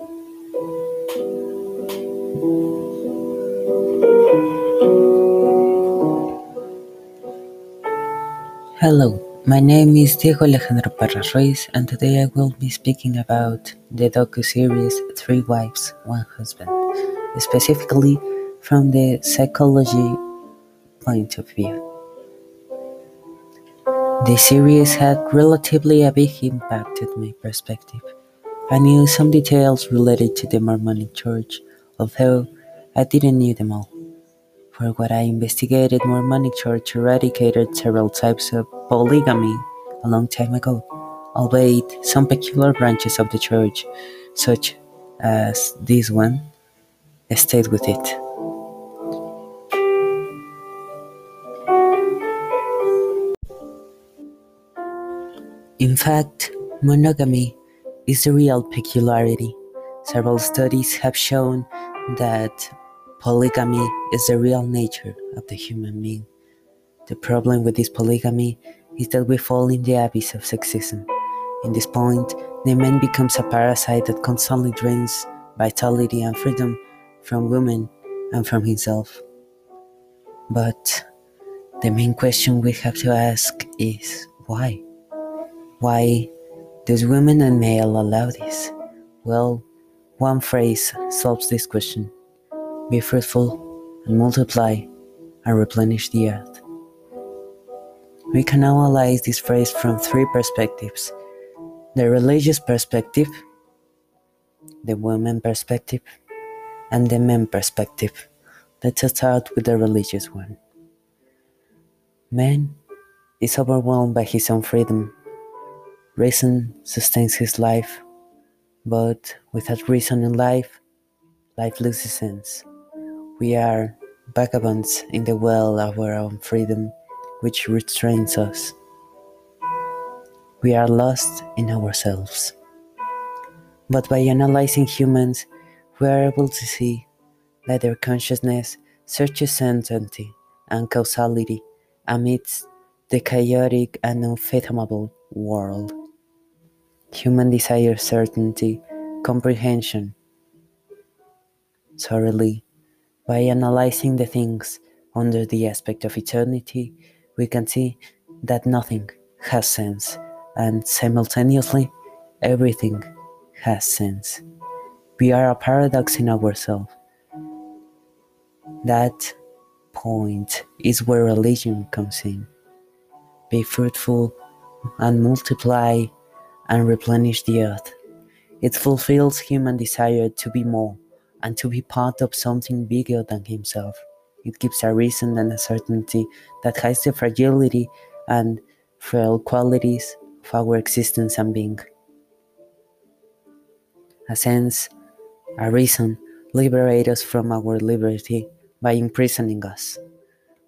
Hello, my name is Diego Alejandro Parras Ruiz, and today I will be speaking about the docu-series Three Wives, One Husband, specifically from the psychology point of view. The series had relatively a big impact on my perspective. I knew some details related to the Mormonic Church, although I didn't know them all. For what I investigated, Mormonic Church eradicated several types of polygamy a long time ago, albeit some peculiar branches of the church, such as this one, stayed with it. In fact, monogamy is a real peculiarity. Several studies have shown that Polygamy is the real nature of the human being. The problem with this polygamy is that we fall in the abyss of sexism. In this point, the man becomes a parasite that constantly drains vitality and freedom from women and from himself. But the main question we have to ask is why? Why does women and male allow this? Well, one phrase solves this question. Be fruitful and multiply and replenish the earth. We can analyze this phrase from three perspectives the religious perspective, the woman perspective, and the man perspective. Let's start with the religious one. Man is overwhelmed by his own freedom. Reason sustains his life, but without reason in life, life loses sense. We are vagabonds in the well of our own freedom, which restrains us. We are lost in ourselves. But by analyzing humans, we are able to see that their consciousness searches certainty and causality amidst the chaotic and unfathomable world. Human desire certainty, comprehension. Sorely, by analyzing the things under the aspect of eternity, we can see that nothing has sense, and simultaneously, everything has sense. We are a paradox in ourselves. That point is where religion comes in. Be fruitful and multiply and replenish the earth. It fulfills human desire to be more and to be part of something bigger than himself. It gives a reason and a certainty that hides the fragility and frail qualities of our existence and being. A sense, a reason, liberate us from our liberty by imprisoning us.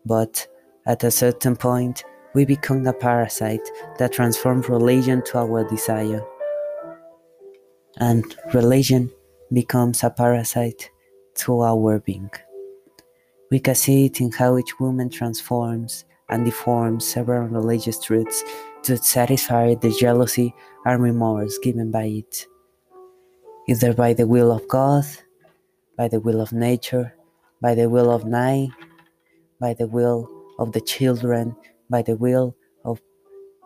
But at a certain point, we become a parasite that transforms religion to our desire. And religion becomes a parasite to our being. We can see it in how each woman transforms and deforms several religious truths to satisfy the jealousy and remorse given by it, either by the will of God, by the will of nature, by the will of night, by the will of the children, by the will of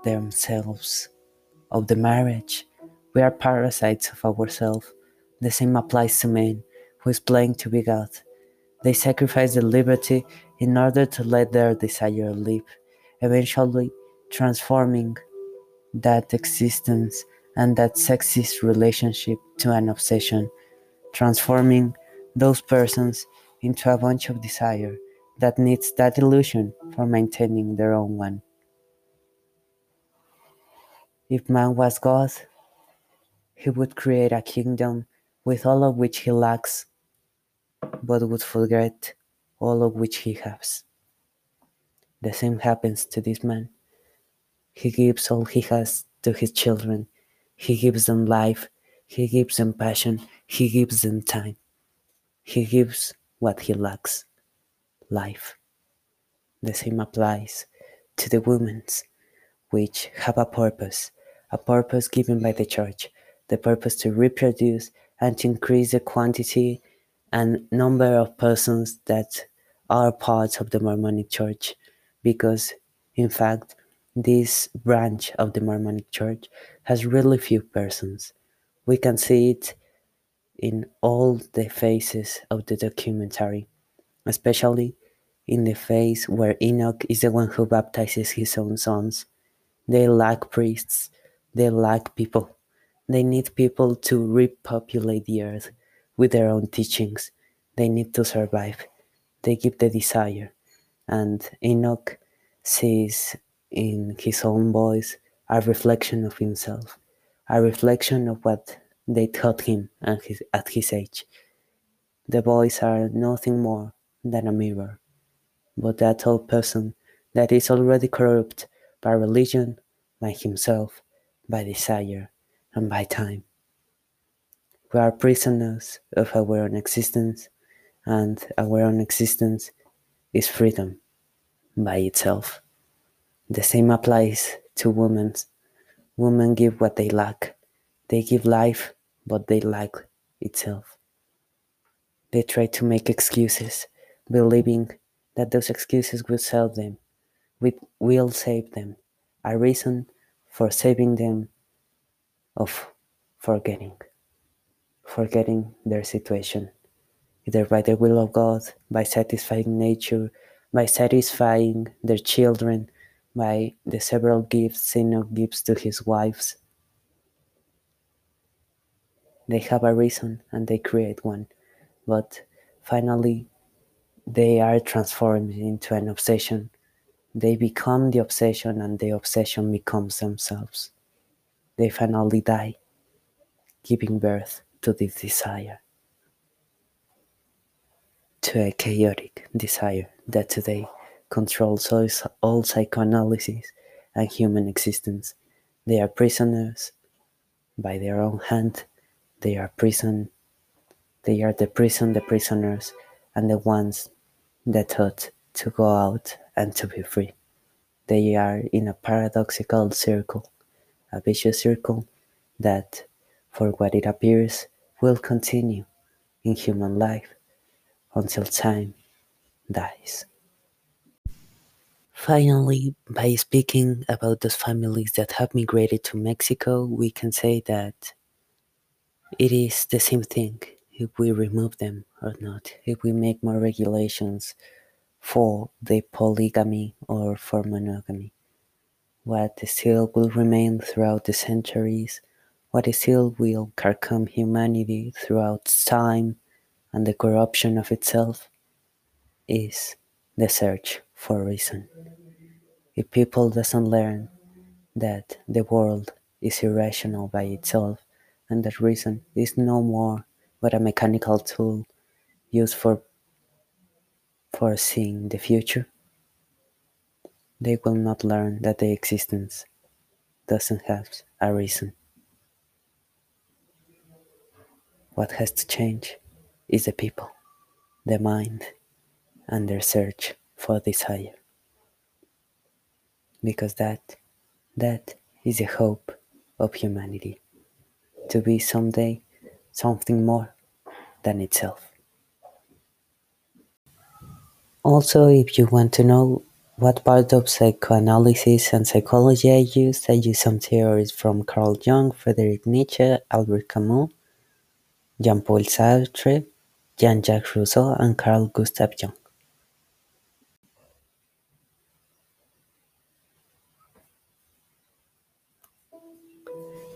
themselves, of the marriage. We are parasites of ourselves the same applies to men who is playing to be God. They sacrifice their liberty in order to let their desire live, eventually transforming that existence and that sexist relationship to an obsession, transforming those persons into a bunch of desire that needs that illusion for maintaining their own one. If man was God, he would create a kingdom with all of which he lacks, but would forget all of which he has. The same happens to this man. He gives all he has to his children. He gives them life. He gives them passion. He gives them time. He gives what he lacks life. The same applies to the women's, which have a purpose, a purpose given by the church, the purpose to reproduce and to increase the quantity and number of persons that are part of the Mormonic Church because, in fact, this branch of the Mormonic Church has really few persons. We can see it in all the phases of the documentary, especially in the phase where Enoch is the one who baptizes his own sons. They lack priests, they lack people. They need people to repopulate the earth with their own teachings. They need to survive. They give the desire. And Enoch sees in his own voice a reflection of himself, a reflection of what they taught him at his, at his age. The boys are nothing more than a mirror, but that old person that is already corrupt by religion, by himself, by desire, and by time. We are prisoners of our own existence, and our own existence is freedom by itself. The same applies to women. Women give what they lack. They give life, but they lack itself. They try to make excuses, believing that those excuses will save them, will save them, a reason for saving them of forgetting, forgetting their situation, either by the will of God, by satisfying nature, by satisfying their children, by the several gifts Enoch gives to his wives. They have a reason and they create one, but finally they are transformed into an obsession. They become the obsession and the obsession becomes themselves they finally die, giving birth to this desire, to a chaotic desire that today controls all psychoanalysis and human existence. They are prisoners by their own hand. They are prison. They are the prison, the prisoners, and the ones that thought to go out and to be free. They are in a paradoxical circle a vicious circle that, for what it appears, will continue in human life until time dies. Finally, by speaking about those families that have migrated to Mexico, we can say that it is the same thing if we remove them or not, if we make more regulations for the polygamy or for monogamy what still will remain throughout the centuries, what still will carcome humanity throughout time and the corruption of itself, is the search for reason. If people doesn't learn that the world is irrational by itself and that reason is no more but a mechanical tool used for foreseeing the future, they will not learn that their existence doesn't have a reason. What has to change is the people, the mind, and their search for desire. Because that, that is the hope of humanity, to be someday something more than itself. Also, if you want to know what part of psychoanalysis and psychology I use? I use some theories from Carl Jung, Friedrich Nietzsche, Albert Camus, Jean-Paul Sartre, Jean-Jacques Rousseau, and Carl Gustav Jung.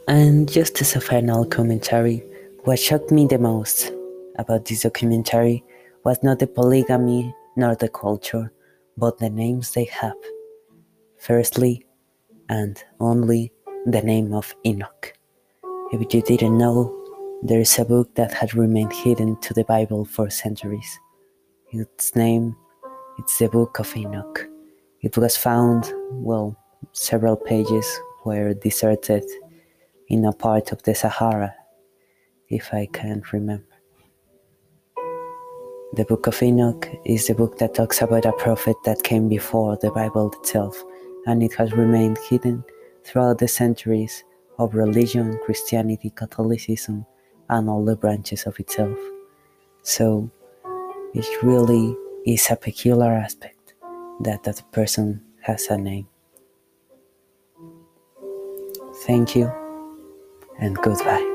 And just as a final commentary, what shocked me the most about this documentary was not the polygamy nor the culture, but the names they have. Firstly, and only the name of Enoch. If you didn't know, there is a book that had remained hidden to the Bible for centuries. Its name, it's the Book of Enoch. It was found, well, several pages were deserted in a part of the Sahara, if I can't remember. The book of Enoch is the book that talks about a prophet that came before the Bible itself, and it has remained hidden throughout the centuries of religion, Christianity, Catholicism, and all the branches of itself. So it really is a peculiar aspect that that person has a name. Thank you and goodbye.